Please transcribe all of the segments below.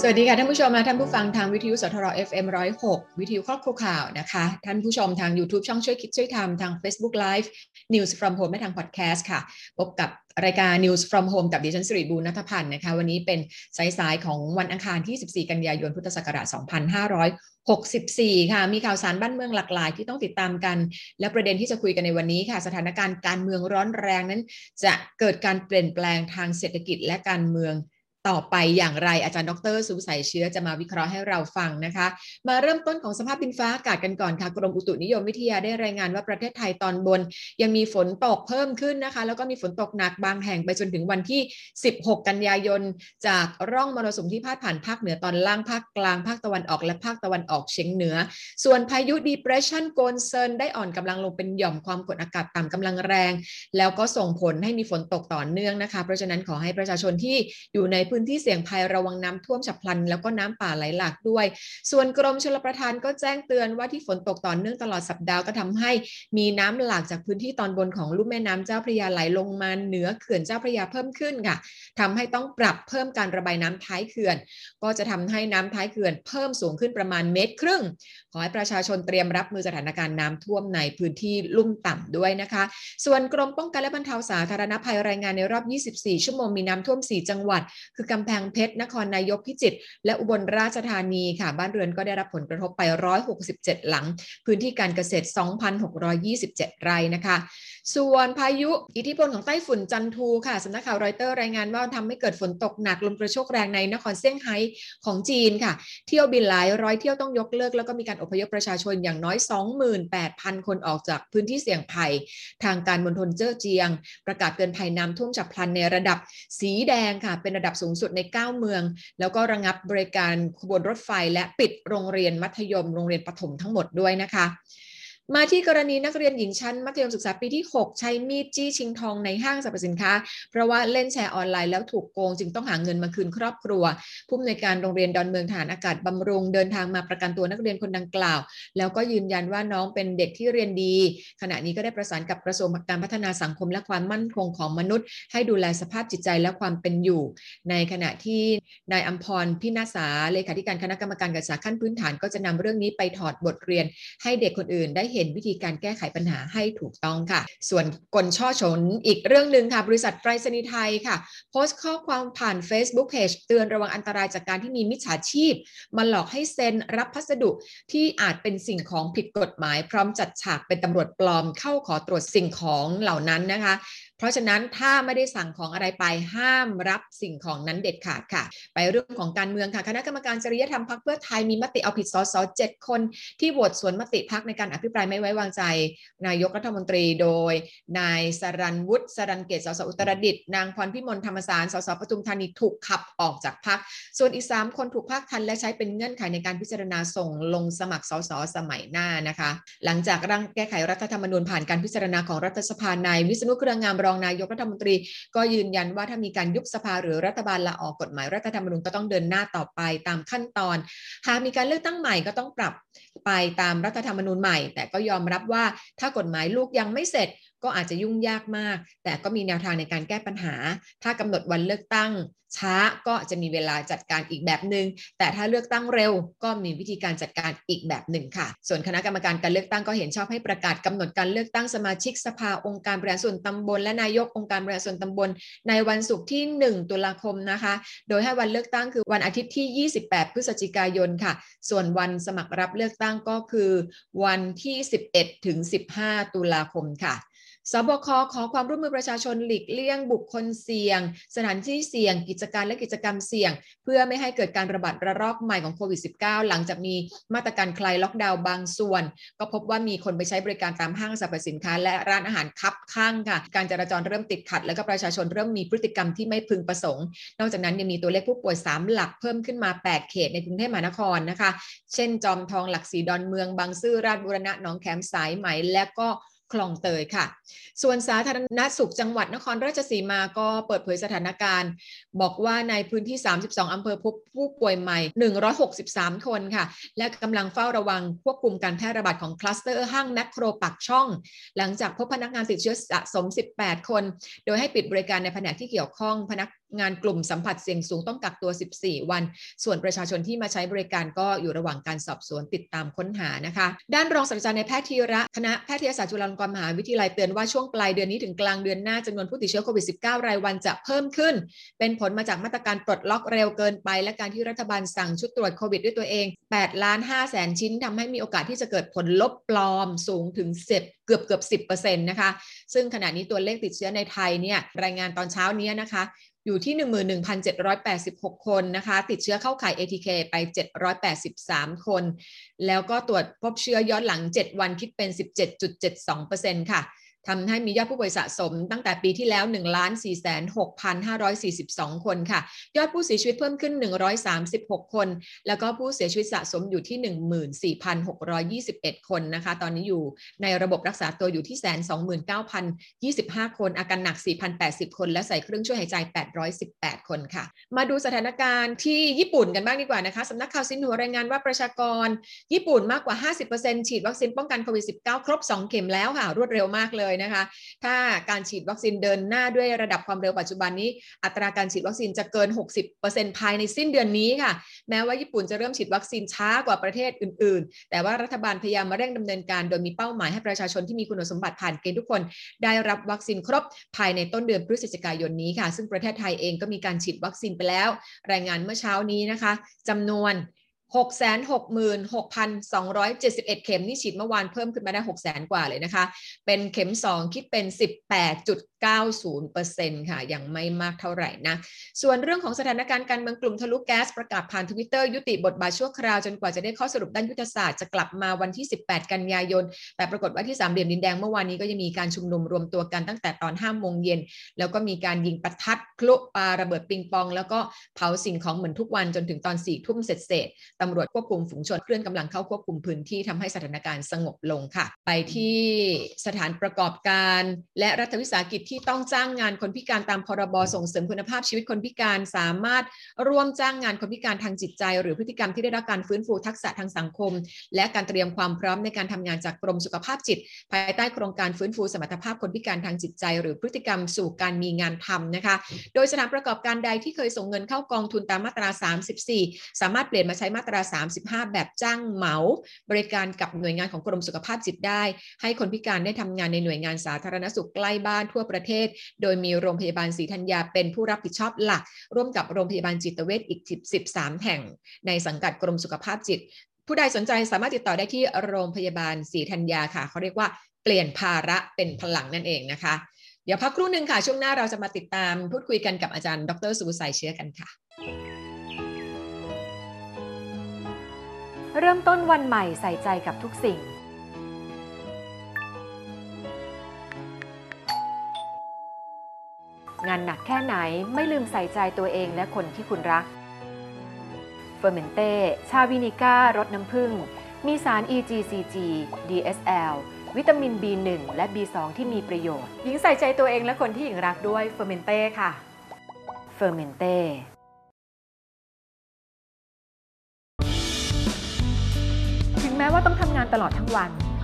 สวัสดีค่ะท่านผู้ชมและท่านผู้ฟังทางวิทยุสทร FM 106 วิทยุครอบครัวข่าวนะคะ ท่านผู้ชมทาง YouTube ช่องช่วยคิดช่วยทำทาง Facebook Live News from Home และทาง Podcast ค่ะ พบกับรายการ News from Home กับดิฉันสิริบูรณัฐพันธ์นะคะ วันนี้เป็นสายๆของวันอังคารที่ 14 กันยายน พุทธศักราช 2564 ค่ะ มีข่าวสารบ้านเมืองหลากหลายที่ต้องติดตามกัน และประเด็นที่จะคุยกันในวันนี้ค่ะ สถานการณ์การเมืองร้อนแรงนั้น จะเกิดการเปลี่ยนแปลงทางเศรษฐกิจและการเมือง ต่อไปอย่างไรอาจารย์ดรสุใสเชื้อจะมาวิเคราะห์ให้เราฟังนะคะ มาเริ่มต้นของสภาพดินฟ้าอากาศกันก่อนค่ะ กรมอุตุนิยมวิทยาได้รายงานว่าประเทศไทยตอนบน ยังมีฝนตกเพิ่มขึ้นนะคะ แล้วก็มีฝนตกหนักบางแห่งไปจนถึงวันที่ 16 กันยายน จากร่องมรสุมที่พาดผ่านภาคเหนือตอนล่างภาคกลางภาคตะวันออกและภาคตะวันออกเฉียงเหนือ ส่วนพายุ depression โกนเซินได้อ่อนกำลังลงเป็นหย่อมความกดอากาศต่ำกำลังแรง แล้วก็ส่งผลให้มีฝนตกต่อเนื่องนะคะ เพราะฉะนั้นขอให้ประชาชนที่อยู่ในพื้นที่เสี่ยงภัยระวังน้ำท่วมฉับพลัน แล้วก็น้ำป่าไหลหลากด้วย ส่วนกรมชลประทานก็แจ้งเตือนว่าที่ฝนตกต่อเนื่องตลอดสัปดาห์ก็ทำให้มีน้ำหลากจากพื้นที่ตอนบนของลุ่มแม่น้ำเจ้าพระยาไหลลงมาเหนือเขื่อนเจ้าพระยาเพิ่มขึ้นค่ะทำให้ต้องปรับเพิ่มการระบายน้ำท้ายเขื่อน ก็จะทำให้น้ำท้ายเขื่อนเพิ่มสูงขึ้นประมาณเมตรครึ่ง ขอให้ประชาชนเตรียมรับมือสถานการณ์น้ำท่วมในพื้นที่ลุ่มต่ำด้วยนะคะ ส่วนกรมป้องกันและบรรเทาสาธารณภัยรายงานในรอบ 24 ชั่วโมงมีน้ำท่วม 4 จังหวัด คือกำแพงเพชรนครนายกพิจิตรและอุบลราชธานีค่ะ บ้านเรือนก็ได้รับผลกระทบไป 167 หลัง พื้นที่การเกษตร 2,627 ไร่นะคะส่วนพายุอิทธิพลของไต้ฝุ่นจันทูค่ะสำนักข่าวรอยเตอร์รายงานว่าทำให้เกิดฝนตกหนักลมกระโชกแรงในนครเซี่ยงไฮ้ของจีนค่ะ เที่ยวบินหลายร้อยเที่ยวต้องยกเลิก แล้วก็มีการอพยพประชาชนอย่างน้อย 28,000 คนออกจากพื้นที่เสี่ยงภัย ทางการมณฑลเจ้อเจียง ประกาศเตือนภัยน้ำท่วมฉับพลันในระดับสีแดงค่ะ เป็นระดับสูงสุดใน 9 เมือง แล้วก็ระงับบริการขบวนรถไฟและปิดโรงเรียนมัธยม โรงเรียนประถมทั้งหมดด้วยนะคะ มาที่กรณีนักเรียนหญิงชั้นมัธยมศึกษาปีที่ 6 ใช้มีดจี้ชิงทองในห้างสรรพสินค้า เพราะว่าเล่นแชร์ออนไลน์แล้วถูกโกง จึงต้องหาเงินมาคืนครอบครัว ผู้อำนวยการโรงเรียนดอนเมืองฐานอากาศบำรุงเดินทางมาประกันตัวนักเรียนคนดังกล่าว แล้วก็ยืนยันว่าน้องเป็นเด็กที่เรียนดี ขณะนี้ก็ได้ประสานกับกระทรวงการพัฒนาสังคมและความมั่นคงของมนุษย์ ให้ดูแลสภาพจิตใจและความเป็นอยู่ ในขณะที่นายอัมพรพินาศาเลขาธิการคณะกรรมการการศึกษาขั้นพื้นฐานก็จะนำเรื่องนี้ไปถอดบทเรียน ให้เด็กคนอื่นได้เห็นวิธีการแก้ไขปัญหาให้ถูกต้องค่ะ ส่วนกลช่อชนอีกเรื่องหนึ่งค่ะ บริษัทไปรษณีย์ไทยค่ะ โพสต์ข้อความผ่าน Facebook Page เตือนระวังอันตรายจากการที่มีมิจฉาชีพ มาหลอกให้เซ็นรับพัสดุที่อาจเป็นสิ่งของผิดกฎหมาย พร้อมจัดฉากเป็นตำรวจปลอมเข้าขอตรวจสิ่งของเหล่านั้นนะคะ เพราะฉะนั้นถ้าไม่ได้สั่งของอะไรไปห้ามรับสิ่งของนั้นเด็ดขาดค่ะ ไปเรื่องของการเมืองค่ะคณะกรรมการจริยธรรมพรรคเพื่อไทยมีมติเอาผิดสสเจ็ดคน ที่โหวตสวนมติพักในการอภิปรายไม่ไว้วางใจ นายกรัฐมนตรีโดย นายสรันวุฒิสรันเกตสสอุตรดิตถ์นางพรพิมลธรรมสารสสปทุมธานีถูกขับออกจากพักส่วนอีก3คนถูกพักทันและใช้เป็นเงื่อนไขในการพิจารณาส่งลงสมัครสสสมัยหน้านะคะ หลังจากร่างแก้ไขรัฐธรรมนูญผ่านการพิจารณาของรัฐสภานายวิษณุเครืองามรององนายกรัฐมนตรี ก็ยืนยันว่าถ้ามีการยุบสภาหรือรัฐบาลลาออกกฎหมายรัฐธรรมนูญก็ต้องเดินหน้าต่อไปตามขั้นตอน หากมีการเลือกตั้งใหม่ก็ต้องปรับไปตามรัฐธรรมนูญใหม่ แต่ก็ยอมรับว่าถ้ากฎหมายลูกยังไม่เสร็จ ก็อาจจะยุ่งยากมาก แต่ก็มีแนวทางในการแก้ปัญหา ถ้ากำหนดวันเลือกตั้งช้าก็จะมีเวลาจัดการอีกแบบหนึง่งแต่ถ้าเลือกตั้งเร็ว ก็มีวิธีการจัดการอีกแบบหนึ่งค่ะ ส่วนคณะกรรมการการเลือกตั้งก็เห็นชอบให้ประกาศกำหนดการเลือกตั้งสมาชิกสภาองค์การบริหารส่วนตำบล และนายกองค์การบริหารส่วนตำบล ในวันศุกร์ที่ 1 ตุลาคมนะคะ โดยให้วันเลือกตั้งคือวันอาทิตย์ที่ 28 พฤศจิกายนค่ะ ส่วนวันสมัครรับเลือกตั้งก็คือ วันที่ 11 ถึง 15 ตุลาคมค่ะ สบคขอความร่วมมือประชาชนหลีกเลี่ยงบุคคลเสี่ยง สถานที่เสี่ยง กิจการและกิจกรรมเสี่ยง เพื่อไม่ให้เกิดการระบาดระลอกใหม่ของโควิด -19 หลังจากมีมาตรการคลายล็อกดาวน์บางส่วน ก็พบว่ามีคนไปใช้บริการตามห้างสรรพสินค้า และร้านอาหารคับข้างค่ะ การจราจรเริ่มติดขัด แล้วก็ประชาชนเริ่มมีพฤติกรรมที่ไม่พึงประสงค์ นอกจากนั้นยังมีตัวเลขผู้ป่วย 3 หลักเพิ่มขึ้นมา 8 เขตในกรุงเทพมหานครนะคะ เช่น จอมทองหลักสีดอนเมืองบางซื่อราชบุรณะหนองแขมสายไหมและก็ คลองเตยค่ะ ส่วนสาธารณสุขจังหวัดนครราชสีมาก็เปิดเผยสถานการณ์ บอกว่าในพื้นที่ 32 อำเภอพบผู้ป่วยใหม่ 163 คนค่ะ และกำลังเฝ้าระวังควบคุมการแพร่ระบาดของคลัสเตอร์ห้างแมคโครปักช่อง หลังจากพบพนักงานติดเชื้อสะสม 18 คน โดยให้ปิดบริการในแผนกที่เกี่ยวข้องพนัก งานกลุ่มสัมผัสเสี่ยงสูงต้องกักตัว 14 วัน ส่วนประชาชนที่มาใช้บริการก็อยู่ระหว่างการสอบสวนติดตามค้นหานะคะ ด้านรองศาสตราจารย์ในแพทย์ธีระคณะแพทยศาสตร์จุฬาลงกรณ์มหาวิทยาลัยเตือนว่าช่วงปลายเดือนนี้ถึงกลางเดือนหน้าจำนวนผู้ติดเชื้อโควิด -19 รายวันจะเพิ่มขึ้น เป็นผลมาจากมาตรการปลดล็อกเร็วเกินไป และการที่รัฐบาลสั่งชุดตรวจโควิดด้วยตัวเอง8ล้าน5แสนชิ้นทำให้มีโอกาสที่จะเกิดผลลบปลอมสูงถึง10เกือบเกือบ10%นะคะ ซึ่งขณะนี้ตัวเลขติดเชื้อในไทยเนี่ยรายงานตอนเช้านี้นะคะ อยู่ที่ 11,786 คนนะคะ ติดเชื้อเข้าข่าย ATK ไป 783 คน แล้วก็ตรวจพบเชื้อย้อนหลัง 7 วันคิดเป็น 17.72%ค่ะ ทำให้มียอดผู้ป่วยสะสมตั้งแต่ปีที่แล้ว 1 4 6 5 4 2 คนค่ะ ยอดผู้เสียชีวิตเพิ่มขึ้น 136 คน แล้วก็ผู้เสียชีวิตสะสมอยู่ที่ 14,621 คนนะคะ ตอนนี้อยู่ในระบบรักษาตัวอยู่ที่129,025 คน อาการหนัก 4,080 คน และใส่เครื่องช่วยหายใจ 818 คนค่ะ มาดูสถานการณ์ที่ญี่ปุ่นกันบ้างดีกว่านะคะสำนักข่าวซินหัวรายงานว่าประชากร ญี่ปุ่นมากกว่า 50%ฉีดวัคซีนป้องกันโควิด -19 ครบ 2 เข็มแล้วค่ะ รวดเร็วมากเลยนะคะ ถ้าการฉีดวัคซีนเดินหน้าด้วยระดับความเร็วปัจจุบันนี้ อัตราการฉีดวัคซีนจะเกิน 60%ภายในสิ้นเดือนนี้ค่ะ แม้ว่าญี่ปุ่นจะเริ่มฉีดวัคซีนช้ากว่าประเทศอื่น ๆ แต่ว่ารัฐบาลพยายามมาเร่งดำเนินการโดยมีเป้าหมายให้ประชาชนที่มีคุณสมบัติผ่านเกณฑ์ทุกคน ได้รับวัคซีนครบภายในต้นเดือนพฤศจิกายนนี้ค่ะ ซึ่งประเทศไทยเองก็มีการฉีดวัคซีนไปแล้ว รายงานเมื่อเช้านี้นะคะจำนวน 666,271 เข็มนี่ฉีดเมื่อวานเพิ่มขึ้นมาได้ 600,000กว่าเลยนะคะ เป็นเข็ม 2 คิดเป็น 90%ค่ะ ยังไม่มากเท่าไหร่นะ ส่วนเรื่องของสถานการณ์การเมืองกลุ่มทะลุแก๊สประกาศผ่านทวิตเตอร์ยุติบทบาทชั่วคราว จนกว่าจะได้ข้อสรุปด้านยุทธศาสตร์จะกลับมาวันที่ 18 กันยายน แต่ปรากฏว่าที่สามเหลี่ยมดินแดงเมื่อวานนี้ก็ยังมีการชุมนุมรวมตัวกันตั้งแต่ตอน5โมงเย็น แล้วก็มีการยิงประทัดพลุปาระเบิดปิงปอง แล้วก็เผาสิ่งของเหมือนทุกวันจนถึงตอน4ทุ่มเสร็จๆตำรวจควบคุมฝูงชนเคลื่อนกำลังเข้าควบคุมพื้นที่ทำให้สถานการณ์สงบลงค่ะ ไปที่สถานประกอบการ และรัฐวิสาหกิจที่ต้องจ้างงานคนพิการตามพรบส่งเสริมคุณภาพชีวิตคนพิการสามารถร่วมจ้างงานคนพิการทางจิตใจ หรือพฤติกรรมที่ได้รับการฟื้นฟูทักษะทางสังคม และการเตรียมความพร้อมในการทำงานจากกรมสุขภาพจิต ภายใต้โครงการฟื้นฟูสมรรถภาพคนพิการทางจิตใจ หรือพฤติกรรมสู่การมีงานทำนะคะ โดยสถานประกอบการใดที่เคยส่งเงินเข้ากองทุนตามมาตรา 34 สามารถเปลี่ยนมาใช้มาตรา 35 แบบจ้างเหมา บริการกับหน่วยงานของกรมสุขภาพจิตได้ ให้คนพิการได้ทำงานในหน่วยงานสาธารณสุขใกล้บ้านทั่วประเทศ โดยมีโรงพยาบาลศรีธัญญาเป็นผู้รับผิดชอบหลัก ร่วมกับโรงพยาบาลจิตเวชอีก 13 แห่ง ในสังกัดกรมสุขภาพจิต ผู้ใดสนใจสามารถติดต่อได้ที่โรงพยาบาลศรีธัญญาค่ะ เขาเรียกว่าเปลี่ยนภาระเป็นพลังนั่นเองนะคะ เดี๋ยวพักครู่หนึ่งค่ะ ช่วงหน้าเราจะมาติดตามพูดคุยกันกับอาจารย์ ดรสุวุฒิสายเชื้อกันค่ะ เริ่มต้นวันใหม่ใส่ใจกับทุกสิ่ง งานหนักแค่ไหนไม่ลืมใส่ใจตัวเองและคนที่คุณรักเฟอร์เมนเต้ ชาวินิก้ารสน้ำผึ้งมีสาร EGCG DSL วิตามิน B1 และ B2 ที่มีประโยชน์ หญิงใส่ใจตัวเองและคนที่หญิงรักด้วยเฟอร์เมนเต้ค่ะเฟอร์เมนเต้ถึงแม้ว่าต้องทำงานตลอดทั้งวัน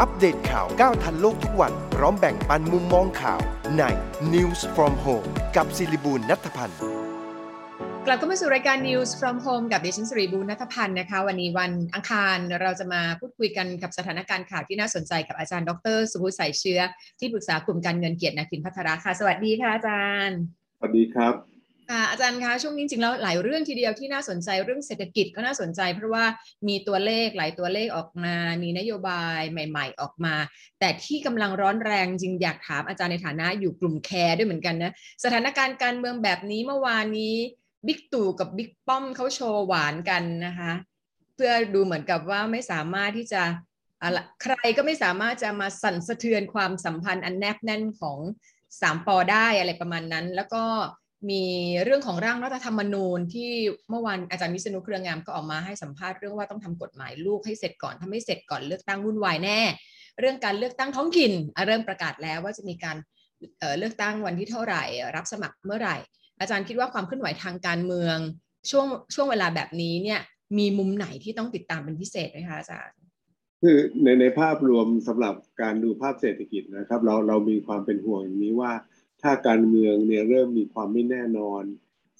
อัปเดตข่าวก้าวทันโลกทุกวัน พร้อมแบ่งปันมุมมองข่าวใน News from Home กับศิริบูลนัทพันธ์กลับเข้ามาสู่รายการ News from Home กับดิฉันสรีบูรณัฐพันธ์นะคะ วันนี้วันอังคารเราจะมาพูดคุยกันกับสถานการณ์ข่าวที่น่าสนใจกับอาจารย์ดร สุภุสายเชื้อ ที่ปรึกษากลุ่มการเงินเกียรตินาคินพัทราค่ะ สวัสดีค่ะอาจารย์ สวัสดีครับค่ะ อาจารย์คะช่วงนี้จริงแล้วหลายเรื่องทีเดียวที่น่าสนใจเรื่องเศรษฐกิจก็น่าสนใจ เพราะว่ามีตัวเลขหลายตัวเลขออกมา มีนโยบายใหม่ ๆ ออกมา แต่ที่กำลังร้อนแรงจริงอยากถามอาจารย์ในฐานะอยู่กลุ่มแคร์ด้วยเหมือนกันนะสถานการณ์การเมืองแบบนี้เมื่อวานนี้บิ๊กตู่กับบิ๊กป้อมเขาโชว์หวานกันนะคะ เพื่อดูเหมือนกับว่าไม่สามารถที่จะอะไรใครก็ไม่สามารถจะมาสั่นสะเทือนความสัมพันธ์อันแนบแน่นของสามปอได้อะไรประมาณนั้น แล้วก็ มีเรื่องของร่างรัฐธรรมนูญที่เมื่อวานอาจารย์วิษณุเครืองามก็ออกมาให้สัมภาษณ์เรื่องว่าต้องทำกฎหมายลูกให้เสร็จก่อนถ้าไม่เสร็จก่อนเลือกตั้งวุ่นวายแน่ เรื่องการเลือกตั้งท้องถิ่นเริ่มประกาศแล้วว่าจะมีการเลือกตั้งวันที่เท่าไหร่ รับสมัครเมื่อไหร่ อาจารย์คิดว่าความเคลื่อนไหวทางการเมืองช่วงช่วงเวลาแบบนี้เนี่ยมีมุมไหนที่ต้องติดตามเป็นพิเศษไหมคะอาจารย์คือในในภาพรวมสำหรับการดูภาพเศรษฐกิจนะครับ เราเรามีความเป็นห่วงอย่างนี้ว่า ถ้าการเมืองเนี่ยเริ่มมีความไม่แน่นอน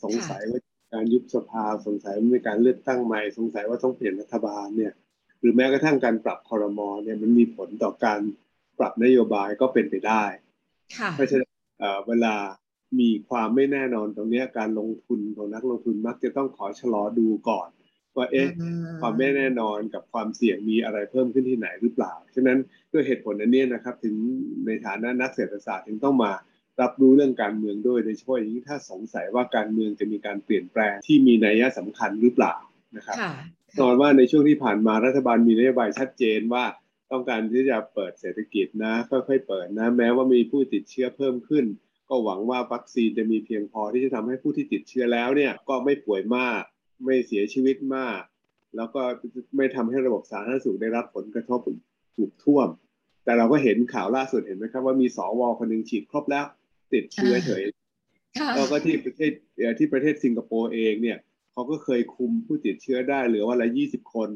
สงสัยว่าการยุบสภาสงสัยว่ามีการเลือกตั้งใหม่สงสัยว่าต้องเปลี่ยนรัฐบาลเนี่ย หรือแม้กระทั่งการปรับคอรมอเนี่ยมันมีผลต่อการปรับนโยบายก็เป็นไปได้เพราะฉะนั้นเวลามีความไม่แน่นอนตรงนี้การลงทุนของนักลงทุนมักจะต้องขอชะลอดูก่อน ว่าเอ๊ะความไม่แน่นอนกับความเสี่ยงมีอะไรเพิ่มขึ้นที่ไหนหรือเปล่า ฉะนั้นด้วยเหตุผลอันนี้นะครับ ถึงในฐานะนักเศรษฐศาสตร์ถึงต้องมา รับรู้เรื่องการเมืองด้วยโดยเฉพาะอย่างยิ่งถ้าสงสัยว่าการเมืองจะมีการเปลี่ยนแปลงที่มีนัยสำคัญหรือเปล่านะครับนอนว่าในช่วงที่ผ่านมารัฐบาลมีนโยบายชัดเจนว่าต้องการที่จะเปิดเศรษฐกิจนะค่อยๆเปิดนะแม้ว่ามีผู้ติดเชื้อเพิ่มขึ้น ก็หวังว่าวัคซีนจะมีเพียงพอที่จะทำให้ผู้ที่ติดเชื้อแล้วเนี่ยก็ไม่ป่วยมาก ไม่เสียชีวิตมาก แล้วก็ไม่ทำให้ระบบสาธารณสุขได้รับผลกระทบถูกท่วม แต่เราก็เห็นข่าวล่าสุดเห็นไหมครับว่ามีสวคนหนึ่งฉีดครบแล้ว ติดเชื้อเฉยแล้วก็ที่ประเทศที่ประเทศสิงคโปร์เองเนี่ยเขาก็เคยคุมผู้ติดเชื้อได้เหลือวันละยี่สิบคน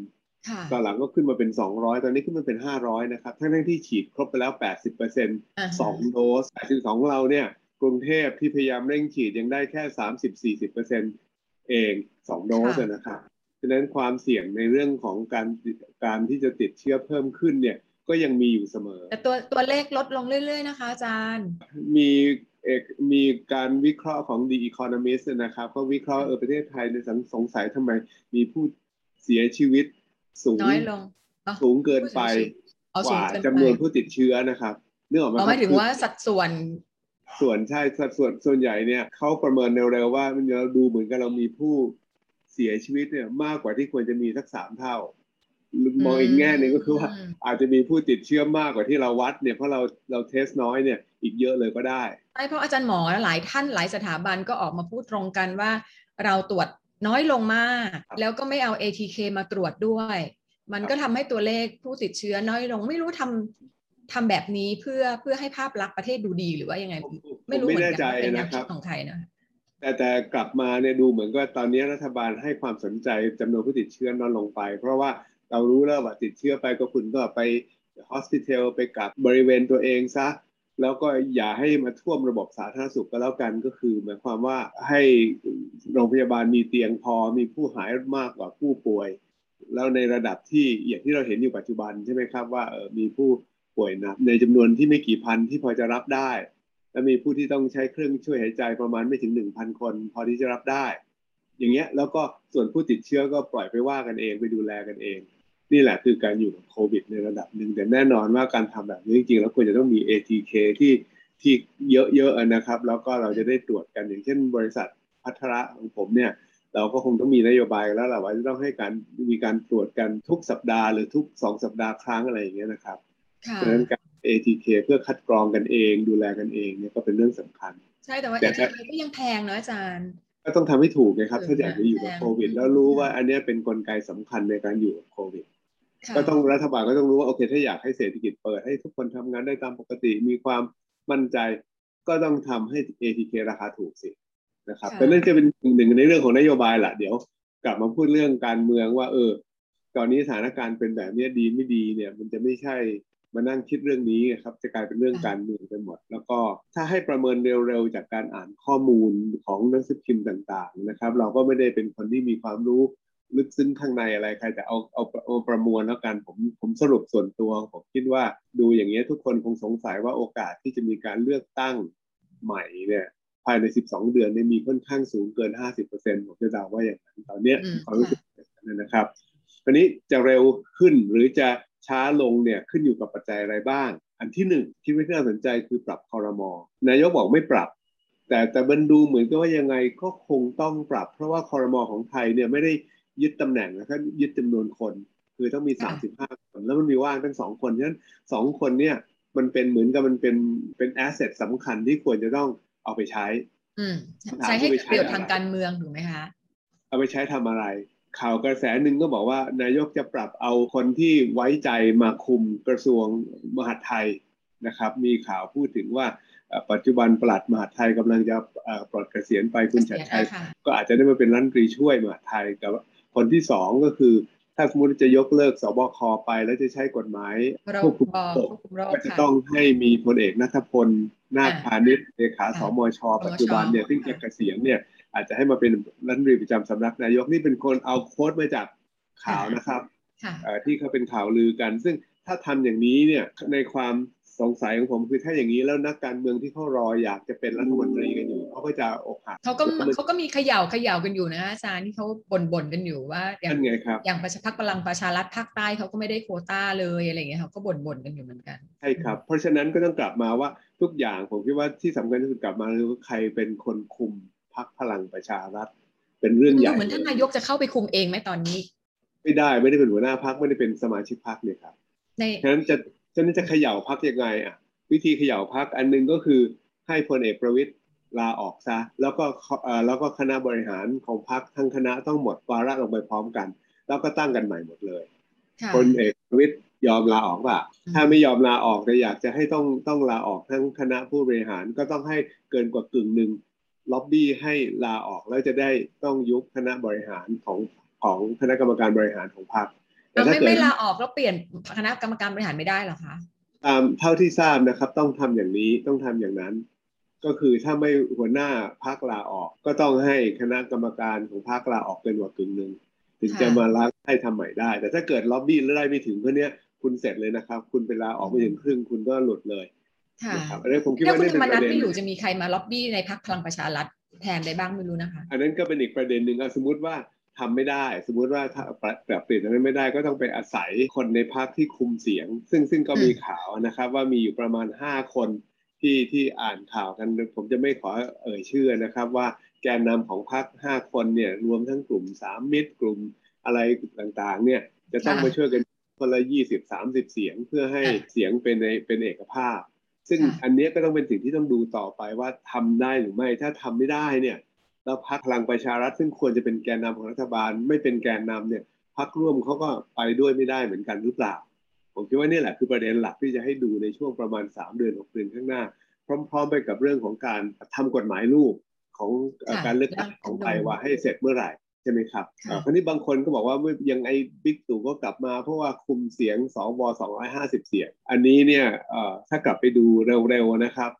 ตอนหลังก็ขึ้นมาเป็น200ตอนนี้ขึ้นมาเป็น500นะครับ ทั้งทั้งที่ฉีดครบไปแล้ว80เปอร์เซ็นต์สองโดส82ของเราเนี่ย กรุงเทพที่พยายามเร่งฉีดยังได้แค่30-40เปอร์เซ็นต์เองสองโดสนะครับฉะนั้นความเสี่ยงในเรื่องของการการที่จะติดเชื้อเพิ่มขึ้นเนี่ย ก็ยังมีอยู่เสมอ แต่ตัวตัวเลขลดลงเรื่อย ๆ นะคะ อาจารย์ มีเอกมีการวิเคราะห์ของ The Economist นะครับ ก็วิเคราะห์เออประเทศไทยในสังสงสัยทำไม มีผู้เสียชีวิตสูงน้อยลงสูงเกินไปกว่าจำนวนผู้ติดเชื้อนะครับเนื่องออกมาหมายถึงว่าสัดส่วนส่วนใช่สัดส่วนส่วนใหญ่เนี่ยเขาประเมินเร็วๆว่ามันเราดูเหมือนกับเรามีผู้เสียชีวิตเนี่ยมากกว่าที่ควรจะมีสักสามเท่า มองอีกแง่หนึ่งก็คือว่าอาจจะมีผู้ติดเชื้อมากกว่าที่เราวัดเนี่ยเพราะเราเราเทสน้อยเนี่ยอีกเยอะเลยก็ได้ใช่เพราะอาจารย์หมอหลายท่านหลายสถาบันก็ออกมาพูดตรงกันว่า เราตรวจน้อยลงมาก แล้วก็ไม่เอา ATK มาตรวจด้วย มันก็ทำให้ตัวเลขผู้ติดเชื้อน้อยลงไม่รู้ทำทำแบบนี้เพื่อเพื่อให้ภาพลักษณ์ประเทศดูดีหรือว่ายังไง ไม่รู้เหมือนกันเป็นแนวคิดของไทยนะแต่แต่กลับมาเนี่ยดูเหมือนก็ตอนนี้รัฐบาลให้ความสนใจจำนวนผู้ติดเชื้อน้อยลงไป เพราะว่า เรารู้แล้วว่าติดเชื้อไปก็คุณก็ไปฮอสพิทอลไปกับบริเวณตัวเองซะ แล้วก็อย่าให้มาท่วมระบบสาธารณสุขก็แล้วกันก็คือ หมายความว่าให้โรงพยาบาลมีเตียงพอมีผู้หายมากกว่าผู้ป่วย แล้วในระดับที่อย่างที่เราเห็นอยู่ปัจจุบันใช่ไหมครับว่าออมีผู้ป่วยนักในจำนวนที่ไม่กี่พันที่พอจะรับได้ และมีผู้ที่ต้องใช้เครื่องช่วยหายใจประมาณไม่ถึง 1,000 คน พอที่จะรับได้ อย่างเงี้ยแล้วก็ส่วนผู้ติดเชื้อก็ปล่อยไปว่ากันเองไปดูแลกันเอง นี่แหละคือการอยู่กับโควิดในระดับหนึ่งแต่แน่นอนว่าการทำแบบนี้จริงๆ แล้วควรจะต้องมี ATK ที่ที่เยอะๆนะครับ แล้วก็เราจะได้ตรวจกันอย่างเช่น บริษัทพัทระของผมเนี่ย เราก็คงต้องมีนโยบายแล้วแหละว่าจะต้องให้การมีการตรวจกันทุกสัปดาห์หรือทุกสองสัปดาห์ครั้งอะไรอย่างเงี้ยนะครับเพราะฉะนั้นการ ATK เพื่อคัดกรองกันเองดูแลกันเองเนี่ยก็เป็นเรื่องสำคัญ ใช่แต่ว่า ATK ก็ยังแพงเนาะอาจารย์ ก็ต้องทำให้ถูกนะครับ ถ้าอยากจะอยู่กับโควิด แล้วรู้ว่าอันนี้เป็นนกลไกสำคัญในการอยู่กับโควิด ก็ต้องรัฐบาลก็ต้องรู้ว่าโอเค ถ้าอยากให้เศรษฐกิจเปิดให้ทุกคนทำงานได้ตามปกติมีความมั่นใจ ก็ต้องทำให้ ATK ราคาถูกสินะครับแต่นั่นจะเป็นหนึ่งในเรื่องของนโยบายแหละเดี๋ยว กลับมาพูดเรื่องการเมืองว่า เออ ตอนนี้สถานการณ์เป็นแบบนี้ดีไม่ดีเนี่ย มันจะไม่ใช่มานั่งคิดเรื่องนี้ครับ จะกลายเป็นเรื่องการเมืองไปหมด แล้วก็ถ้าให้ประเมินเร็วๆ จากการอ่านข้อมูลของหนังสือพิมพ์ต่าง ๆ นะครับ เราก็ไม่ได้เป็นคนที่มีความรู้ ลึกซึ้งข้างในอะไรใครแต่เอาเอาเอาประมวลแล้วกันผมผมสรุปส่วนตัว ผมคิดว่าดูอย่างนี้ทุกคนคงสงสัยว่าโอกาสที่จะมีการเลือกตั้งใหม่เนี่ยภายใน 12 เดือนเนี่ยมีค่อนข้างสูงเกิน 50%ผมจะเดาว่าอย่างนั้นตอนเนี้ยความรู้สึกนั้นนะครับคราวนี้จะเร็วขึ้นหรือจะช้าลงเนี่ยขึ้นอยู่กับปัจจัยอะไรบ้าง อันที่หนึ่งที่ไม่น่าสนใจคือปรับคอรมอนายกบอกไม่ปรับ แต่แต่บันดูเหมือนกับว่ายังไงก็คงต้องปรับ เพราะว่าคอรมอของไทยเนี่ยไม่ได้ ยึดตำแหน่งนะครับยึดจำนวนคน คือต้องมี35คนแล้วมันมีว่างทั้งสองคนฉะนั้นสองคนเนี่ยมันเป็นเหมือนกับมันเป็นเป็นแอสเซทสำคัญที่ควรจะต้องเอาไปใช้ อืมใช้ให้ประโยชน์ทางการเมืองถูกไหมคะเอาไปใช้ทำอะไร ข่าวกระแสหนึ่งก็บอกว่านายกจะปรับเอาคนที่ไว้ใจมาคุมกระทรวงมหาดไทยนะครับ มีข่าวพูดถึงว่าปัจจุบันปลัดมหาดไทยกำลังจะปลดเกษียนไปคุณชัดชัยก็อาจจะได้มาเป็นรัฐมนตรีช่วยมหาดไทยกับ คนที่สองก็คือ ถ้าสมมติจะยกเลิกสบคไปแล้วจะใช้กฎหมายควบคุมโรคก็จะต้องให้มีพลเอกนัทพลนาคพาณิชย์เลขาสมช ปัจจุบันเนี่ยซึ่งจะเกษียณเนี่ยอาจจะให้มาเป็นรัฐมนตรีประจำสำนักนายกนี่เป็นคนเอาโค้ดมาจากข่าวนะครับที่เขาเป็นข่าวลือกัน ซึ่งถ้าทำอย่างนี้เนี่ยในความ สงสัยของผมคือถ้าอย่างนี้แล้วนักการเมืองที่เขารออยากจะเป็นรัฐมนตรีกันอยู่เขาก็จะอกหักเขาก็เขาก็มีเขย่าเขย่ากันอยู่นะอาจารย์ที่เขาบ่นบ่นกันอยู่ว่าอย่างไงครับอย่างประชาพักพลังประชารัฐภาคใต้เขาก็ไม่ได้โคต้าเลยอะไรเงี้ยเขาก็บ่นบ่นกันอยู่เหมือนกันใช่ครับ เพราะฉะนั้นก็ต้องกลับมาว่าทุกอย่างผมคิดว่าที่สำคัญที่สุดกลับมาคือใครเป็นคนคุมพักพลังประชารัฐ เป็นเรื่องใหญ่เหมือนท่านนายกจะเข้าไปคุมเองไหมตอนนี้ ไม่ได้ไม่ได้เป็นหัวหน้าพักไม่ได้เป็นสมาชิกพักเนี่ยครับฉะนั้นจะ ฉะนั้นจะเขย่าพักยังไงอะวิธีเขย่าพักอันนึงก็คือให้พลเอกประวิตยลาออกซะแล้วก็แล้วก็คณะบริหารของพักทั้งคณะต้องหมดวาระลงไปพร้อมกัน แล้วก็ตั้งกันใหม่หมดเลยพลเอกประวิตยยอมลาออกป่ะถ้าไม่ยอมลาออกแต่อยากจะให้ต้องต้องลาออกทั้งคณะผู้บริหารก็ต้องให้เกินกว่ากึ่งหนึ่งล็อบบี้ให้ลาออกแล้วจะได้ต้องยุบคณะบริหารของของคณะกรรมการบริหารของพรรค แต่ไม่ไม่ลาออกแล้วเปลี่ยนคณะกรรมการบริหารไม่ได้หรอคะตามเท่าที่ทราบนะครับ ต้องทำอย่างนี้ต้องทำอย่างนั้น ก็คือถ้าไม่หัวหน้าพักลาออก ก็ต้องให้คณะกรรมการของพักลาออกเป็นหัวกึ่งหนึ่งถึงจะมาล้างให้ทำใหม่ได้ แต่ถ้าเกิดล็อบบี้แล้วได้ไม่ถึงเพื่อนี้คุณเสร็จเลยนะครับ คุณไปลาออกไม่ถึงครึ่งคุณก็หลุดเลยค่ะอันนี้ผมคิดว่านี่เป็นประเด็นไม่อยู่จะมีใครมาล็อบบี้ในพักพลังประชารัฐแทนได้บ้างไม่รู้นะคะ อันนั้นก็เป็นอีกประเด็นหนึ่งสมมติว่า ทำไม่ได้ สมมุติว่าถ้าปรับเปลี่ยนนั้นไม่ได้ก็ต้องไปอาศัยคนในพักที่คุมเสียง ซึ่งซึ่งก็มีข่าวนะครับ ว่ามีอยู่ประมาณ 5 คนที่ที่อ่านข่าวกันผมจะไม่ขอเอ่ยชื่อนะครับ ว่าแกนนำของพรรค5คนเนี่ยรวมทั้งกลุ่มสามมิตรกลุ่มอะไรต่างๆ เนี่ยจะต้องมาช่วยกันคนละยี่สิบสามสิบเสียงเพื่อให้เสียงเป็นในเป็นเอกภาพ ซึ่งอันนี้ก็ต้องเป็นสิ่งที่ต้องดูต่อไปว่าทำได้หรือไม่ถ้าทำไม่ได้เนี่ย แล้วพักพลังประชารัฐซึ่งควรจะเป็นแกนนำของรัฐบาล ไม่เป็นแกนนำเนี่ยพักร่วมเขาก็ไปด้วยไม่ได้เหมือนกันหรือเปล่า ผมคิดว่านี่แหละคือประเด็นหลักที่จะให้ดูในช่วงประมาณ 3 เดือน6เดือนข้างหน้า พร้อม ๆ ไปกับเรื่องของการทำกฎหมายลูกของการเลือกตั้งของไทยว่าให้เสร็จเมื่อไหร่ใช่ไหมครับคราวนี้บางคนก็บอกว่ายังไงบิ๊กตู่ก็กลับมาเพราะว่าคุมเสียงสว250 เสียง อันนี้เนี่ยถ้ากลับไปดูเร็วๆนะครับ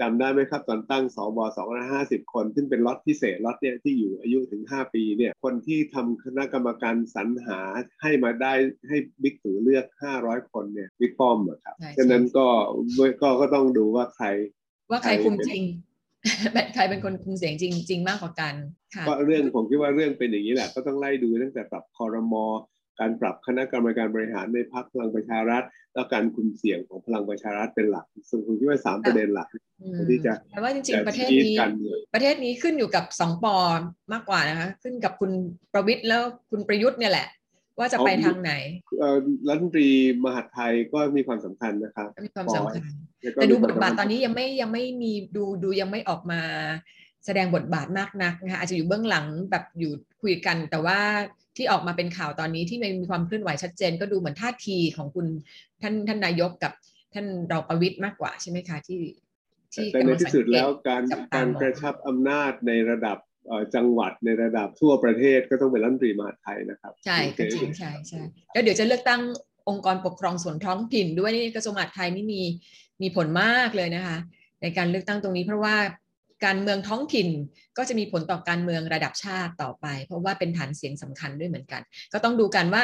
จำได้ไหมครับตอนตั้งสบ250คน ซึ่งเป็นล็อตพิเศษล็อตเนี่ยที่อยู่อายุถึง 5 ปีเนี่ยคนที่ทำคณะกรรมการสรรหาให้มาได้ให้บิ๊กตู่เลือก 500 คนเนี่ยบิ๊กป้อมครับฉะนั้นก็ก็ก็ต้องดูว่าใคร ว่าใครคุมจริงใครเป็นคนคุมเสียงจริงจริงมากกว่ากันก็เรื่องผมคิดว่าเรื่องเป็นอย่างนี้แหละก็ต้องไล่ดูตั้งแต่ปรับคอรมอ การปรับคณะกรรมการบริหารในพรรคพลังประชารัฐ แล้วการคุมเสียงของพลังประชารัฐเป็นหลักซึ่งผมคิดว่าสามประเด็นหลักที่จะแต่ว่าจริงๆประเทศนี้ประเทศนี้ขึ้นอยู่กับสองปอมากกว่านะคะขึ้นกับคุณประวิทย์แล้วคุณประยุทธ์เนี่ยแหละว่าจะไปทางไหนรัฐมนตรีมหาไทยก็มีความสำคัญนะครับมีความสำคัญแต่ดูบทบาทตอนนี้ยังไม่ยังไม่มีดูดูยังไม่ออกมาแสดงบทบาทมากนักนะคะอาจจะอยู่เบื้องหลังแบบอยู่ คุยกัน แต่ว่าที่ออกมาเป็นข่าวตอนนี้ที่มีความเคลื่อนไหวชัดเจน ก็ดูเหมือนท่าทีของคุณท่านท่านนายกกับท่านรองประวิตยมากกว่าใช่ไหมคะที่ที่แต่ในที่สุดแล้วการการกระชับอำนาจในระดับจังหวัดในระดับทั่วประเทศก็ต้องเป็นรัฐมนตรีมหาไทยนะครับ ใช่ใช่ใช่ใช่แล้วเดี๋ยวจะเลือกตั้งองค์กรปกครองส่วนท้องถิ่นด้วยนี่กระทรวงมหาดไทยนี่มีมีผลมากเลยนะคะ ในการเลือกตั้งตรงนี้เพราะว่า การเมืองท้องถิ่นก็จะมีผลต่อการเมืองระดับชาติต่อไป เพราะว่าเป็นฐานเสียงสำคัญด้วยเหมือนกัน ก็ต้องดูกันว่า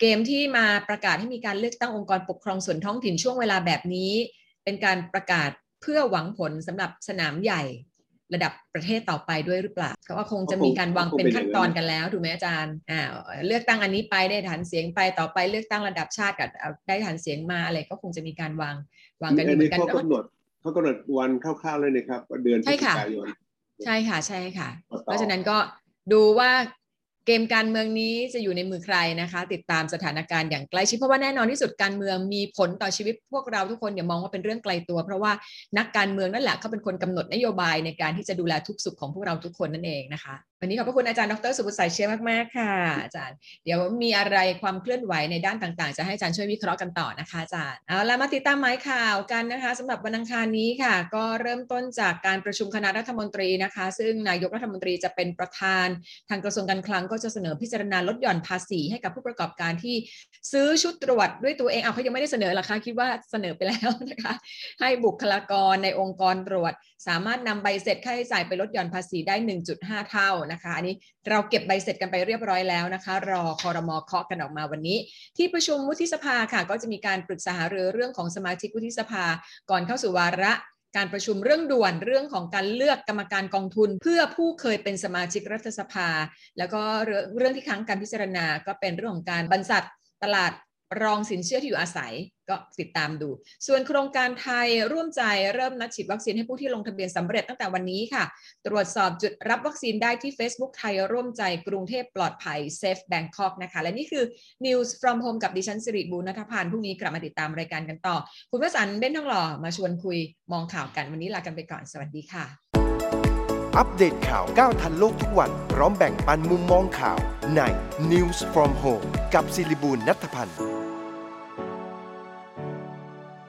เกมที่มาประกาศให้มีการเลือกตั้งองค์กรปกครองส่วนท้องถิ่นช่วงเวลาแบบนี้ เป็นการประกาศเพื่อหวังผลสำหรับสนามใหญ่ระดับประเทศต่อไปด้วยหรือเปล่าเพราะว่าคงจะมีการวางเป็นขั้นตอนกันแล้วถูกไหมอาจารย์อ่าเลือกตั้งอันนี้ไปได้ฐานเสียงไปต่อไปเลือกตั้งระดับชาติกับได้ฐานเสียงมาอะไรก็คงจะมีการวางวางกันอยู่เหมือนกันเขากำหนด เขากำหนดวันคร่าวๆเลยนะครับเดือนพฤศจิกายนใช่ค่ะใช่ค่ะ เพราะฉะนั้นก็ดูว่า เกมการเมืองนี้จะอยู่ในมือใครนะคะ ติดตามสถานการณ์อย่างใกล้ชิดเพราะว่าแน่นอนที่สุดการเมืองมีผลต่อชีวิตพวกเราทุกคนอย่ามองว่าเป็นเรื่องไกลตัว เพราะว่านักการเมืองนั่นแหละเขาเป็นคนกำหนดนโยบายในการที่จะดูแลทุกสุขของพวกเราทุกคนนั่นเองนะคะ วันนี้ขอบพระคุณอาจารย์ดรสุภชัยเชื่อมากๆค่ะอาจารย์ เดี๋ยวมีอะไรความเคลื่อนไหวในด้านต่างๆ จะให้อาจารย์ช่วยวิเคราะห์กันต่อนะคะอาจารย์เอาละมาติดตามหมายข่าวกันนะคะสำหรับวันอังคารนี้ค่ะ ก็เริ่มต้นจากการประชุมคณะรัฐมนตรีนะคะ ซึ่งนายกรัฐมนตรีจะเป็นประธานทางกระทรวงการคลังก็จะเสนอพิจารณาลดหย่อนภาษีให้กับผู้ประกอบการที่ซื้อชุดตรวจด้วยตัวเองเอาเขายังไม่ได้เสนอหรอคะคิดว่าเสนอไปแล้วนะคะให้บุคลากรในองค์กรตรวจ สามารถนำใบเสร็จค่าใช้จ่ายไปลดหย่อนภาษีได้ 1.5 เท่านะคะอันนี้เราเก็บใบเสร็จกันไปเรียบร้อยแล้วนะคะ รอคอรมอเคาะกันออกมาวันนี้ ที่ประชุมวุฒิสภาค่ะก็จะมีการปรึกษาหารือเรื่องของสมาชิกวุฒิสภาก่อนเข้าสู่วาระ การประชุมเรื่องด่วนเรื่องของการเลือกกรรมการกองทุน เพื่อผู้เคยเป็นสมาชิกรัฐสภา แล้วก็เรื่องที่ค้างการพิจารณาก็เป็นเรื่องของการบรรษัทตลาด รองสินเชื่อที่อยู่อาศัยก็ติดตามดู ส่วนโครงการไทยร่วมใจเริ่มนัดฉีดวัคซีนให้ผู้ที่ลงทะเบียนสำเร็จตั้งแต่วันนี้ค่ะ ตรวจสอบจุดรับวัคซีนได้ที่ Facebook ไทยร่วมใจกรุงเทพปลอดภัย Safe Bangkok นะคะ และนี่คือ News from Home กับดิฉันสิริบูรณัฐพานธ์พรุ่งนี้กลับมาติดตามรายการกันต่อ คุณวสันต์เบ้นทองหล่อมาชวนคุยมองข่าวกันวันนี้ลากันไปก่อนสวัสดีค่ะ อัปเดตข่าวก้าวทันโลกทุกวันพร้อมแบ่งปันมุมมองข่าวใน News from Home กับศิริบูลนัทพันธ์